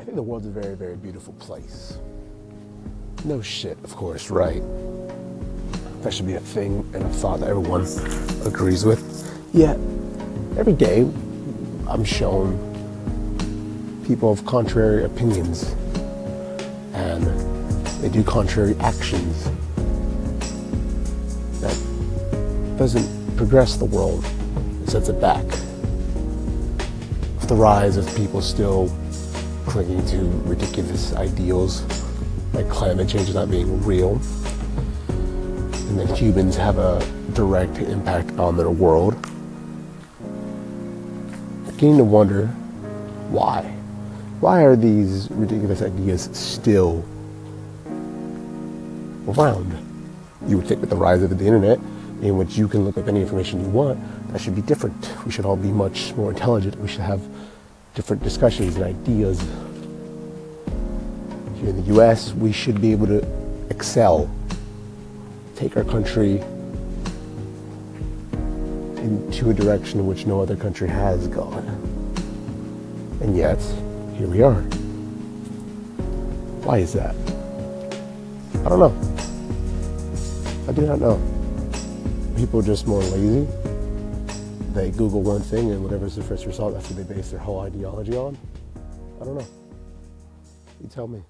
I think the world's a very, very beautiful place. No shit, of course, right? That should be a thing and a thought that everyone agrees with. Yet, every day, I'm shown people of contrary opinions and they do contrary actions that doesn't progress the world, it sets it back. The rise of people still clinging to ridiculous ideals like climate change not being real, and that humans have a direct impact on their world. Beginning to wonder why. Why are these ridiculous ideas still around? You would think with the rise of the internet, in which you can look up any information you want, that should be different. We should all be much more intelligent. We should have different discussions and ideas. Here in the US, we should be able to excel, take our country into a direction in which no other country has gone. And yet, here we are. Why is that? I don't know. I do not know. People are just more lazy. They Google one thing and whatever's the first result, that's what they base their whole ideology on. I don't know. You tell me.